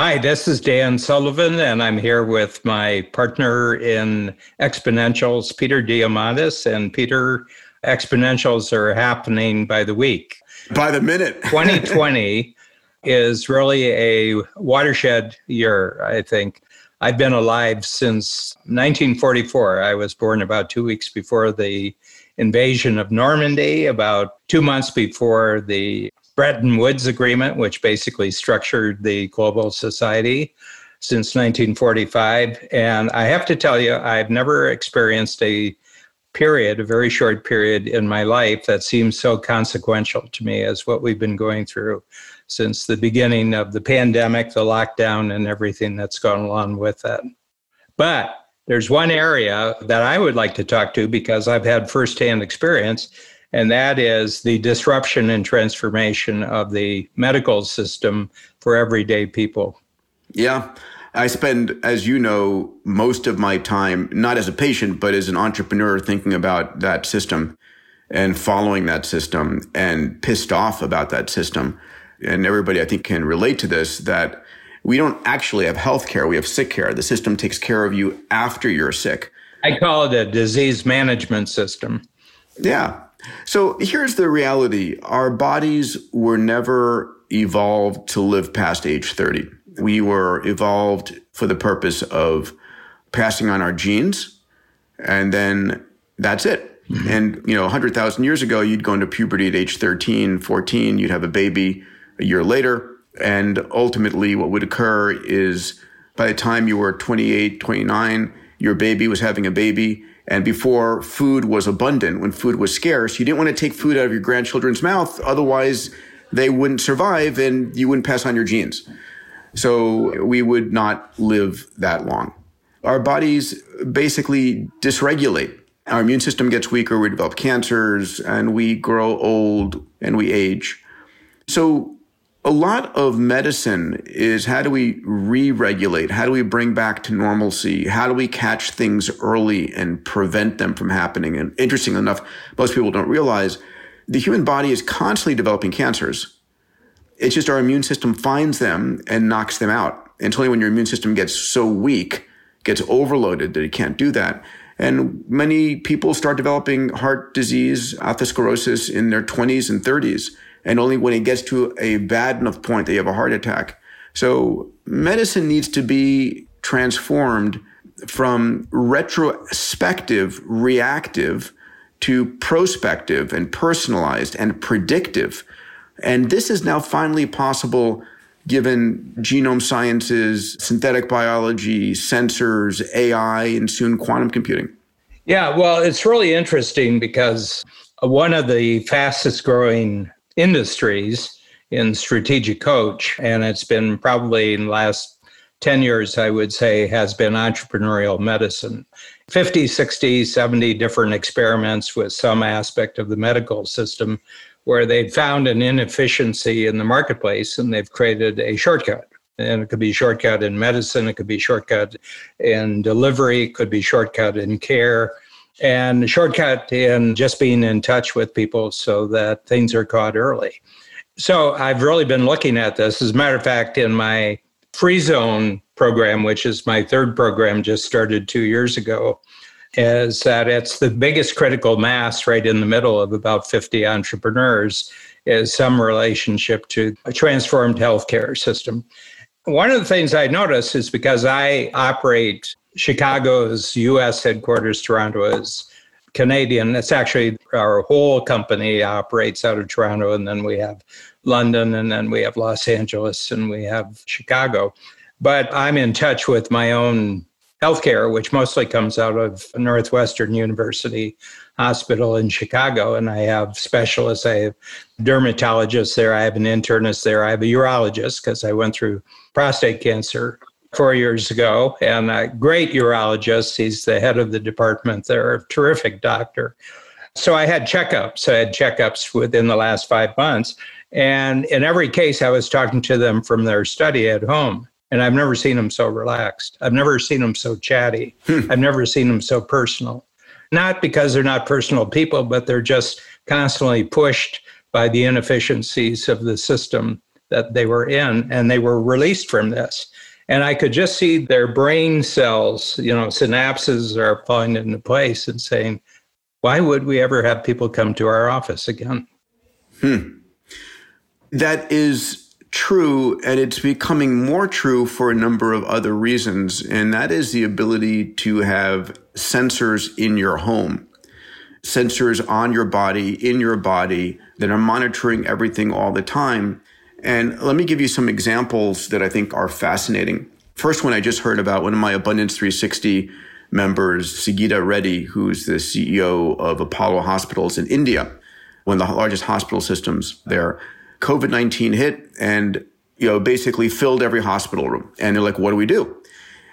Hi, this is Dan Sullivan, and I'm here with my partner in Exponentials, Peter Diamandis. And Peter, exponentials are happening by the week. By the minute. 2020 is really a watershed year, I think. I've been alive since 1944. I was born about two weeks before the invasion of Normandy, about two months before the Bretton Woods Agreement, which basically structured the global society since 1945. And I have to tell you, I've never experienced a period, a very short period in my life that seems so consequential to me as what we've been going through since the beginning of the pandemic, the lockdown, and everything that's gone along with that. But there's one area that I would like to talk to because I've had firsthand experience, and that is the disruption and transformation of the medical system for everyday people. Yeah. I spend, as you know, most of my time, not as a patient, but as an entrepreneur, thinking about that system and following that system and pissed off about that system. And everybody, I think, can relate to this that we don't actually have health care, we have sick care. The system takes care of you after you're sick. I call it a disease management system. Yeah. So here's the reality our bodies were never evolved to live past age 30. We were evolved for the purpose of passing on our genes, and then that's it. Mm-hmm. And, you know, 100,000 years ago, you'd go into puberty at age 13, 14, you'd have a baby a year later. And ultimately, what would occur is by the time you were 28, 29, your baby was having a baby and before food was abundant, when food was scarce, you didn't want to take food out of your grandchildren's mouth. Otherwise, they wouldn't survive and you wouldn't pass on your genes. So we would not live that long. Our bodies basically dysregulate. Our immune system gets weaker, we develop cancers, and we grow old and we age. So a lot of medicine is how do we re-regulate? How do we bring back to normalcy? How do we catch things early and prevent them from happening? And interesting enough, most people don't realize the human body is constantly developing cancers. It's just our immune system finds them and knocks them out. It's only when your immune system gets so weak, gets overloaded that it can't do that. And many people start developing heart disease, atherosclerosis in their 20s and 30s and only when it gets to a bad enough point that you have a heart attack. So medicine needs to be transformed from retrospective, reactive to prospective and personalized and predictive. And this is now finally possible given genome sciences, synthetic biology, sensors, AI, and soon quantum computing. Yeah, well, it's really interesting because one of the fastest growing industries in strategic coach and it's been probably in the last 10 years i would say has been entrepreneurial medicine. 50 60 70 different experiments with some aspect of the medical system where they've found an inefficiency in the marketplace and they've created a shortcut. And it could be shortcut in medicine it could be shortcut in delivery it could be shortcut in care and shortcut in just being in touch with people so that things are caught early. So I've really been looking at this. As a matter of fact, in my free zone program, which is my third program, just started two years ago, is that it's the biggest critical mass right in the middle of about 50 entrepreneurs is some relationship to a transformed healthcare system. One of the things I notice is because I operate Chicago's US headquarters, Toronto is Canadian. It's actually our whole company operates out of Toronto, and then we have London, and then we have Los Angeles, and we have Chicago. But I'm in touch with my own healthcare, which mostly comes out of Northwestern University Hospital in Chicago. And I have specialists, I have dermatologists there, I have an internist there, I have a urologist because I went through prostate cancer four years ago, and a great urologist. He's the head of the department there, a terrific doctor. So I had checkups. I had checkups within the last five months. And in every case, I was talking to them from their study at home. And I've never seen them so relaxed. I've never seen them so chatty. Hmm. I've never seen them so personal. Not because they're not personal people, but they're just constantly pushed by the inefficiencies of the system that they were in, and they were released from this. And I could just see their brain cells, you know, synapses are falling into place and saying, why would we ever have people come to our office again? Hmm. That is true, and it's becoming more true for a number of other reasons. And that is the ability to have sensors in your home, sensors on your body, in your body that are monitoring everything all the time. And let me give you some examples that I think are fascinating. First one I just heard about one of my Abundance 360 members, Sangita Reddy, who's the CEO of Apollo Hospitals in India, one of the largest hospital systems there. COVID 19 hit and, you know, basically filled every hospital room. And they're like, what do we do?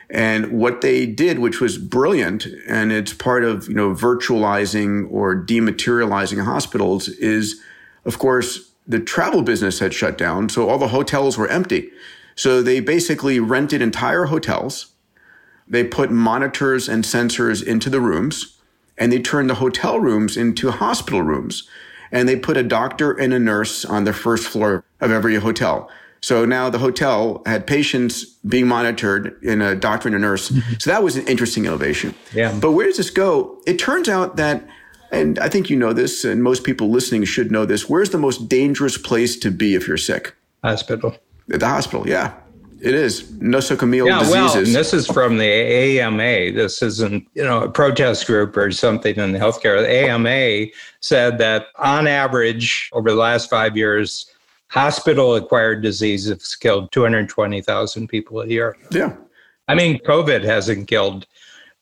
And what they did, which was brilliant, and it's part of, you know, virtualizing or dematerializing hospitals is, of course, the travel business had shut down. So all the hotels were empty. So they basically rented entire hotels. They put monitors and sensors into the rooms and they turned the hotel rooms into hospital rooms. And they put a doctor and a nurse on the first floor of every hotel. So now the hotel had patients being monitored in a doctor and a nurse. Mm-hmm. So that was an interesting innovation. Yeah. But where does this go? It turns out that and I think you know this, and most people listening should know this. Where's the most dangerous place to be if you're sick? Hospital. At the hospital, yeah. It is nosocomial yeah, diseases. Well, this is from the AMA. This isn't, you know, a protest group or something in the healthcare. The AMA said that on average, over the last five years, hospital-acquired disease has killed 220,000 people a year. Yeah. I mean, COVID hasn't killed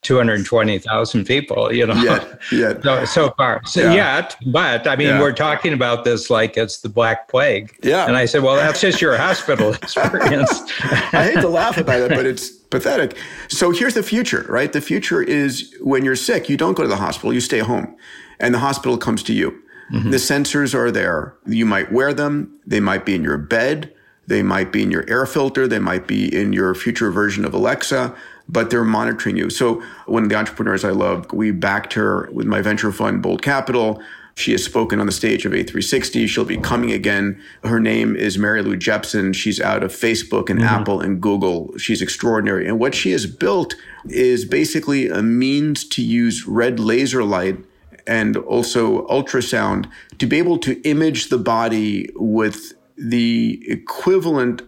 220,000 people, you know, yet, yet. So, so far. So yeah. yet, but I mean, yeah. we're talking about this like it's the Black Plague. Yeah. And I said, well, that's just your hospital experience. I hate to laugh about it, but it's pathetic. So here's the future, right? The future is when you're sick, you don't go to the hospital, you stay home and the hospital comes to you. Mm-hmm. The sensors are there. You might wear them. They might be in your bed. They might be in your air filter. They might be in your future version of Alexa but they're monitoring you. So one of the entrepreneurs I love, we backed her with my venture fund, Bold Capital. She has spoken on the stage of A360. She'll be coming again. Her name is Mary Lou Jepsen. She's out of Facebook and mm-hmm. Apple and Google. She's extraordinary. And what she has built is basically a means to use red laser light and also ultrasound to be able to image the body with the equivalent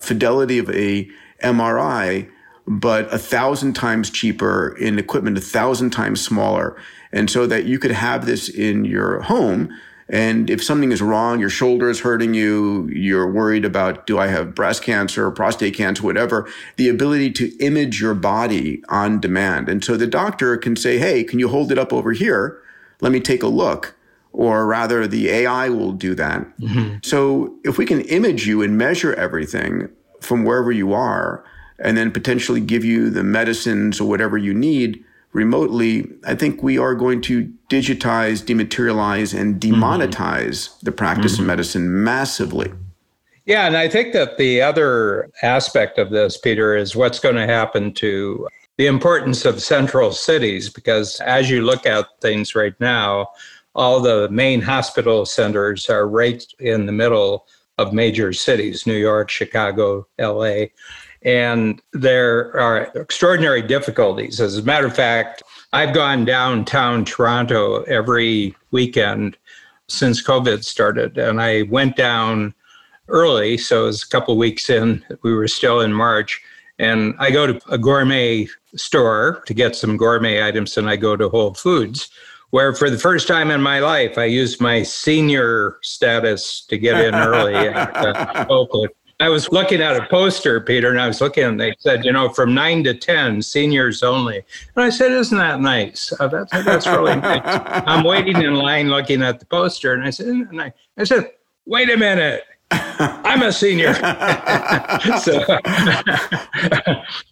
fidelity of a MRI but a thousand times cheaper in equipment, a thousand times smaller. And so that you could have this in your home. And if something is wrong, your shoulder is hurting you, you're worried about, do I have breast cancer, prostate cancer, whatever, the ability to image your body on demand. And so the doctor can say, Hey, can you hold it up over here? Let me take a look. Or rather, the AI will do that. Mm-hmm. So if we can image you and measure everything from wherever you are, and then potentially give you the medicines or whatever you need remotely, I think we are going to digitize, dematerialize, and mm-hmm. demonetize mm-hmm. the practice mm-hmm. of medicine massively. Yeah, and I think that the other aspect of this, Peter, is what's going to happen to the importance of central cities, because as you look at things right now, all the main hospital centers are right in the middle of major cities New York, Chicago, LA. And there are extraordinary difficulties. As a matter of fact, I've gone downtown Toronto every weekend since COVID started. And I went down early, so it was a couple weeks in, we were still in March. And I go to a gourmet store to get some gourmet items, and I go to Whole Foods, where for the first time in my life, I used my senior status to get in early. I was looking at a poster, Peter, and I was looking, and they said, you know, from nine to 10, seniors only. And I said, isn't that nice? Uh, oh, that's, that's really nice. I'm waiting in line looking at the poster, and I said, and I, I said, wait a minute. I'm a senior. so,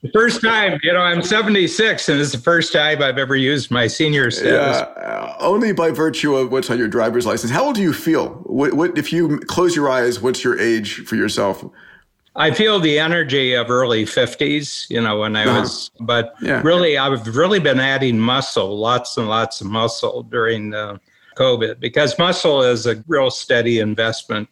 the first time, you know, I'm 76, and it's the first time I've ever used my senior status. Yeah, only by virtue of what's on your driver's license. How old do you feel? What, what if you close your eyes? What's your age for yourself? I feel the energy of early 50s, you know, when I uh-huh. was, but yeah, really, yeah. I've really been adding muscle, lots and lots of muscle during the COVID because muscle is a real steady investment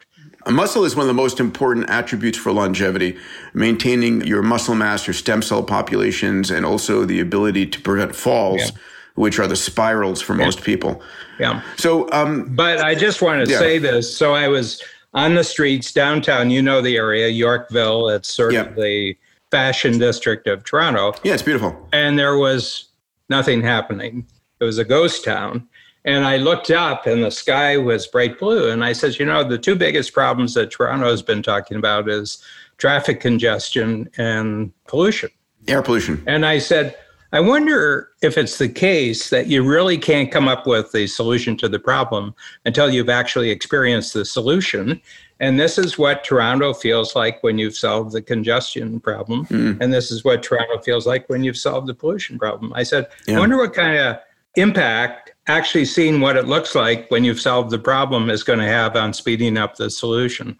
Muscle is one of the most important attributes for longevity, maintaining your muscle mass, your stem cell populations, and also the ability to prevent falls. Yeah which are the spirals for most people. Yeah. So, um, but I just want to yeah. say this. So I was on the streets downtown. You know the area, Yorkville. It's sort yeah. of the fashion district of Toronto. Yeah, it's beautiful. And there was nothing happening. It was a ghost town. And I looked up and the sky was bright blue. And I said, you know, the two biggest problems that Toronto has been talking about is traffic congestion and pollution. Air pollution. And I said, I wonder if it's the case that you really can't come up with a solution to the problem until you've actually experienced the solution. And this is what Toronto feels like when you've solved the congestion problem. Mm. And this is what Toronto feels like when you've solved the pollution problem. I said, yeah. I wonder what kind of impact actually seeing what it looks like when you've solved the problem is going to have on speeding up the solution.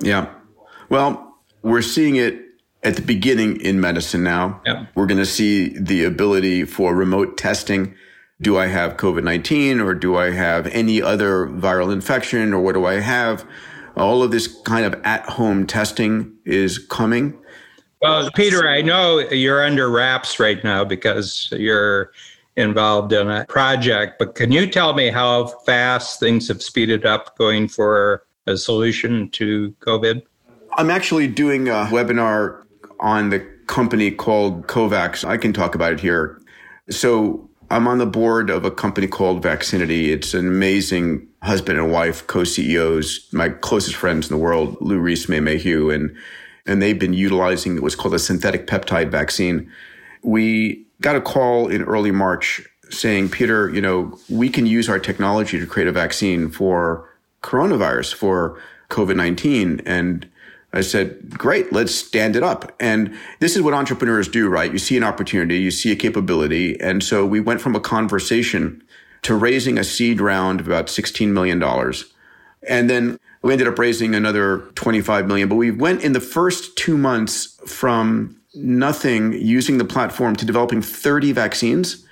Yeah. Well, we're seeing it at the beginning in medicine now. Yeah. We're going to see the ability for remote testing. Do I have COVID 19 or do I have any other viral infection or what do I have? All of this kind of at home testing is coming. Well, Peter, I know you're under wraps right now because you're involved in a project, but can you tell me how fast things have speeded up going for a solution to COVID? I'm actually doing a webinar on the company called COVAXX. I can talk about it here. So I'm on the board of a company called Vaxxinity. It's an amazing husband and wife, co-CEOs, my closest friends in the world, Lou Reese, Mei Mei Hu, and and they've been utilizing what's called a synthetic peptide vaccine. We got a call in early March saying, Peter, you know, we can use our technology to create a vaccine for coronavirus, for COVID 19. And I said, great, let's stand it up. And this is what entrepreneurs do, right? You see an opportunity, you see a capability. And so we went from a conversation to raising a seed round of about $16 million. And then we ended up raising another 25 million. But we went in the first two months from nothing using the platform to developing 30 vaccines.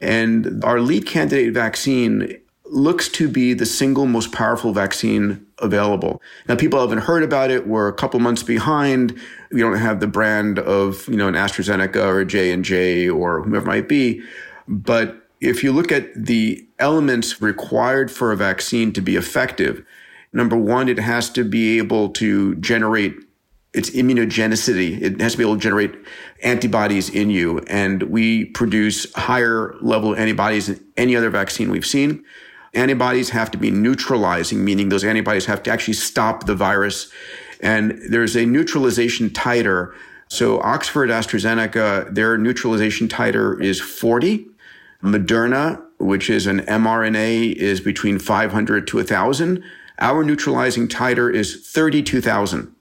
And our lead candidate vaccine looks to be the single most powerful vaccine available. Now, people haven't heard about it. We're a couple months behind. We don't have the brand of, you know, an AstraZeneca or a J&J or whomever it might be. But if you look at the elements required for a vaccine to be effective, number one, it has to be able to generate its immunogenicity. It has to be able to generate antibodies in you. And we produce higher level antibodies than any other vaccine we've seen. Antibodies have to be neutralizing, meaning those antibodies have to actually stop the virus. And there's a neutralization titer. So Oxford AstraZeneca, their neutralization titer is 40. Moderna, which is an mRNA, is between 500 to 1,000. Our neutralizing titer is 32,000.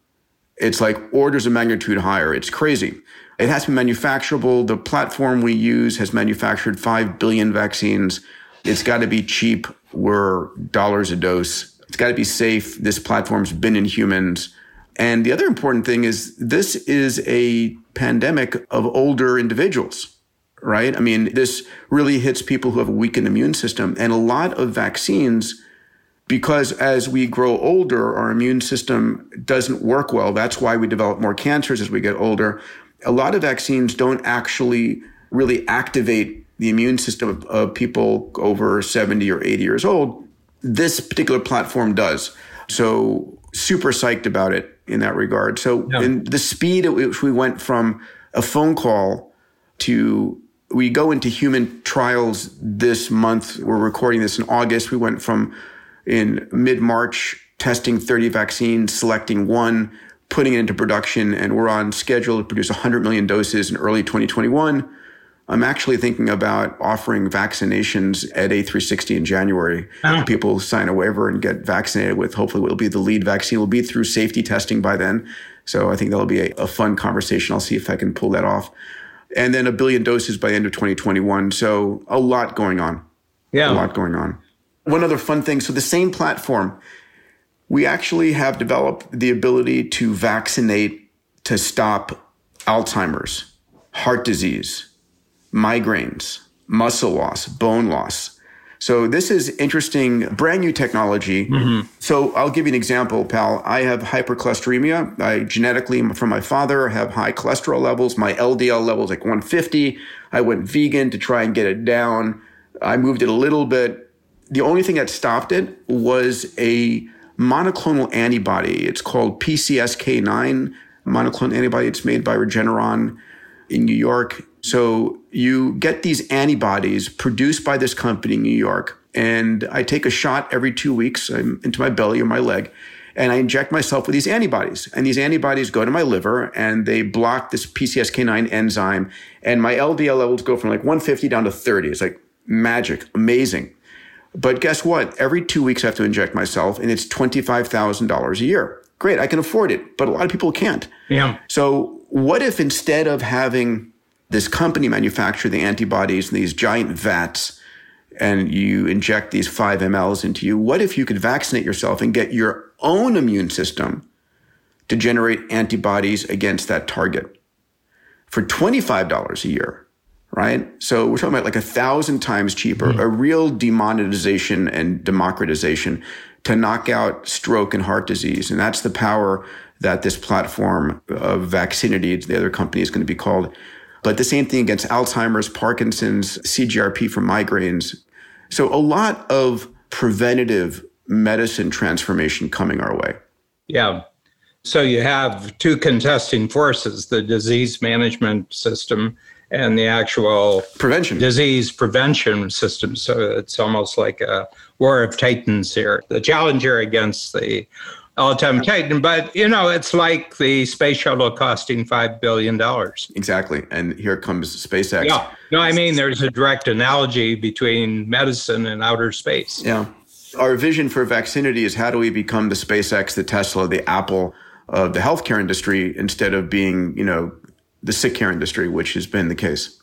It's like orders of magnitude higher. It's crazy. It has to be manufacturable. The platform we use has manufactured 5 billion vaccines. It's got to be cheap. We're dollars a dose. It's got to be safe. This platform's been in humans. And the other important thing is this is a pandemic of older individuals, right? I mean, this really hits people who have a weakened immune system. And a lot of vaccines, because as we grow older, our immune system doesn't work well. That's why we develop more cancers as we get older. A lot of vaccines don't actually really activate the immune system of, of people over 70 or 80 years old, this particular platform does. So super psyched about it in that regard. So yeah. in the speed at which we went from a phone call to we go into human trials this month. We're recording this in August. We went from in mid March testing 30 vaccines, selecting one, putting it into production, and we're on schedule to produce 100 million doses in early 2021. I'm actually thinking about offering vaccinations at A360 in January. Oh. People sign a waiver and get vaccinated with hopefully what will be the lead vaccine. will be through safety testing by then. So I think that'll be a, a fun conversation. I'll see if I can pull that off. And then a billion doses by the end of 2021. So a lot going on. Yeah. A lot going on. One other fun thing. So the same platform, we actually have developed the ability to vaccinate to stop Alzheimer's, heart disease, migraines, muscle loss, bone loss. So this is interesting, brand new technology. Mm-hmm. So I'll give you an example, pal. I have hypercholesteremia. I genetically, from my father, have high cholesterol levels. My LDL level is like 150. I went vegan to try and get it down. I moved it a little bit. The only thing that stopped it was a monoclonal antibody. It's called PCSK9 monoclonal antibody. It's made by Regeneron in New York. So you get these antibodies produced by this company in New York. And I take a shot every two weeks into my belly or my leg. And I inject myself with these antibodies. And these antibodies go to my liver and they block this PCSK9 enzyme. And my LDL levels go from like 150 down to 30. It's like magic, amazing. But guess what? Every two weeks I have to inject myself and it's $25,000 a year. Great, I can afford it, but a lot of people can't. Yeah. So what if instead of having this company manufacture the antibodies in these giant vats and you inject these 5 mLs into you. What if you could vaccinate yourself and get your own immune system to generate antibodies against that target for $25 a year? Right. So we're talking about like a thousand times cheaper, mm-hmm. a real demonetization and democratization to knock out stroke and heart disease. And that's the power that this platform of Vaxxinity, the other company is going to be called, but the same thing against Alzheimer's, Parkinson's, CGRP for migraines. So a lot of preventative medicine transformation coming our way. Yeah. So you have two contesting forces the disease management system and the actual prevention disease prevention system. So it's almost like a war of titans here. The challenger against the all-time Titan. But you know, it's like the space shuttle costing five billion dollars. Exactly, and here comes SpaceX. Yeah, no, I mean, there's a direct analogy between medicine and outer space. Yeah, our vision for Vaxxinity is how do we become the SpaceX, the Tesla, the Apple of the healthcare industry instead of being, you know, the sick care industry, which has been the case.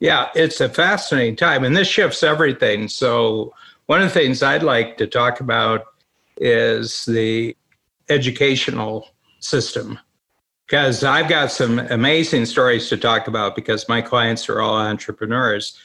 Yeah, it's a fascinating time, and this shifts everything. So, one of the things I'd like to talk about is the educational system because I've got some amazing stories to talk about because my clients are all entrepreneurs.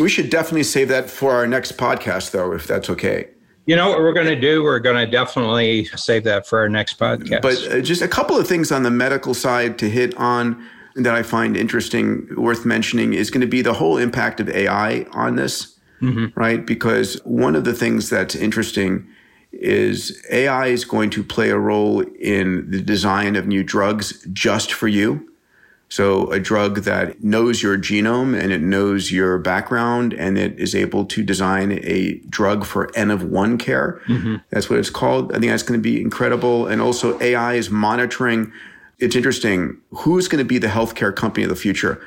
We should definitely save that for our next podcast, though, if that's okay. You know what we're going to do? We're going to definitely save that for our next podcast. But uh, just a couple of things on the medical side to hit on that I find interesting, worth mentioning, is going to be the whole impact of AI on this, mm-hmm. right? Because one of the things that's interesting is AI is going to play a role in the design of new drugs just for you. So a drug that knows your genome and it knows your background and it is able to design a drug for N of one care. Mm-hmm. That's what it's called. I think that's going to be incredible. And also AI is monitoring. It's interesting. Who's going to be the healthcare company of the future?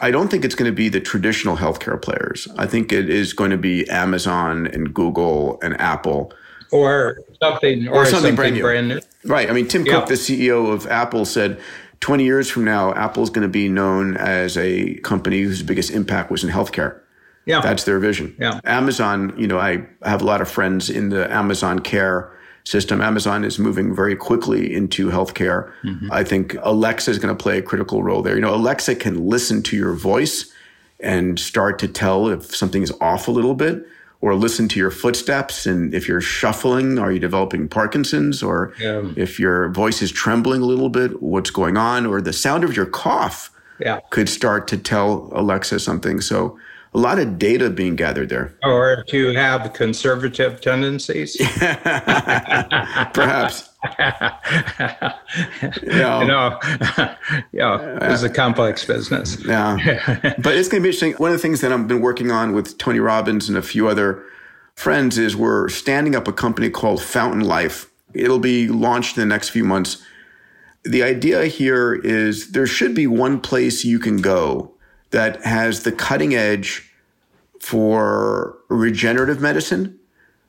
I don't think it's going to be the traditional healthcare players. I think it is going to be Amazon and Google and Apple or something or, or something, something, brand, new. brand new. Right. I mean, Tim yeah. Cook, the CEO of Apple, said 20 years from now, Apple's going to be known as a company whose biggest impact was in healthcare. Yeah. That's their vision. Yeah. Amazon, you know, I have a lot of friends in the Amazon Care system. Amazon is moving very quickly into healthcare. Mm-hmm. I think Alexa is going to play a critical role there. You know, Alexa can listen to your voice and start to tell if something is off a little bit or listen to your footsteps. And if you're shuffling, are you developing Parkinson's? Or yeah. if your voice is trembling a little bit, what's going on? Or the sound of your cough yeah. could start to tell Alexa something. So a lot of data being gathered there. Or to have conservative tendencies. Perhaps. yeah. You know, yeah, it's a complex business. Yeah. but it's going to be interesting. One of the things that I've been working on with Tony Robbins and a few other friends is we're standing up a company called Fountain Life. It'll be launched in the next few months. The idea here is there should be one place you can go that has the cutting edge for regenerative medicine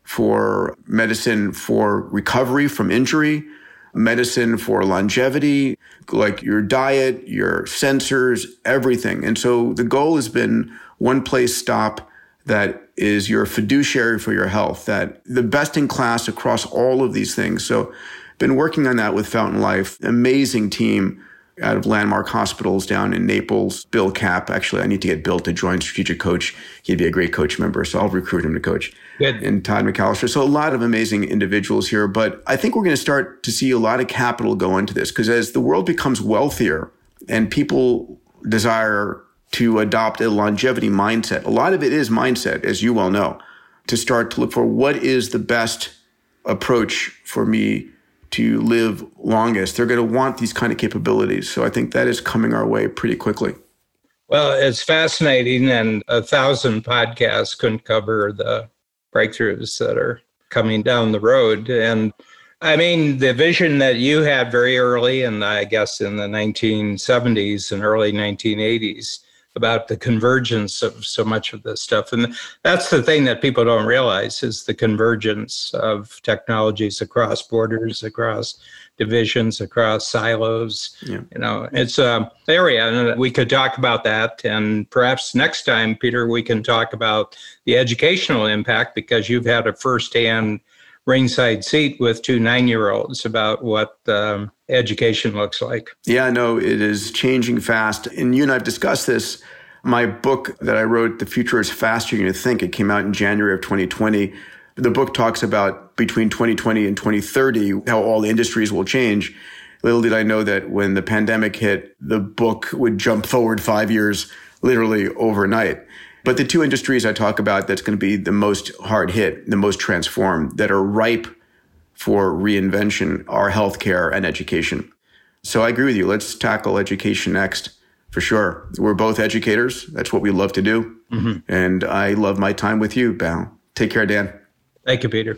for medicine for recovery from injury, medicine for longevity, like your diet, your sensors, everything. And so the goal has been one place stop that is your fiduciary for your health, that the best in class across all of these things. So been working on that with Fountain Life, amazing team. Out of Landmark Hospitals down in Naples. Bill Kapp, actually, I need to get Bill to join Strategic Coach. He'd be a great coach member, so I'll recruit him to coach. Good. And Todd McAllister. So a lot of amazing individuals here, but I think we're going to start to see a lot of capital go into this because as the world becomes wealthier and people desire to adopt a longevity mindset, a lot of it is mindset, as you well know, to start to look for what is the best approach for me to live longest. They're going to want these kind of capabilities. So I think that is coming our way pretty quickly. Well, it's fascinating, and a thousand podcasts couldn't cover the breakthroughs that are coming down the road. And I mean, the vision that you had very early, and I guess in the 1970s and early 1980s, about the convergence of so much of this stuff. And that's the thing that people don't realize is the convergence of technologies across borders, across divisions, across silos. Yeah. You know, it's um, a area and we could talk about that. And perhaps next time, Peter, we can talk about the educational impact because you've had a firsthand ringside seat with two nine year olds about what um, education looks like. Yeah, no, it is changing fast. And you and I have discussed this. My book that I wrote, The Future is Faster Than You Think, it came out in January of 2020. The book talks about between 2020 and 2030, how all the industries will change. Little did I know that when the pandemic hit, the book would jump forward five years, literally overnight. But the two industries I talk about that's going to be the most hard hit, the most transformed, that are ripe for reinvention are healthcare and education. So I agree with you. Let's tackle education next for sure. We're both educators. That's what we love to do. Mm-hmm. And I love my time with you, Bal. Take care, Dan. Thank you, Peter.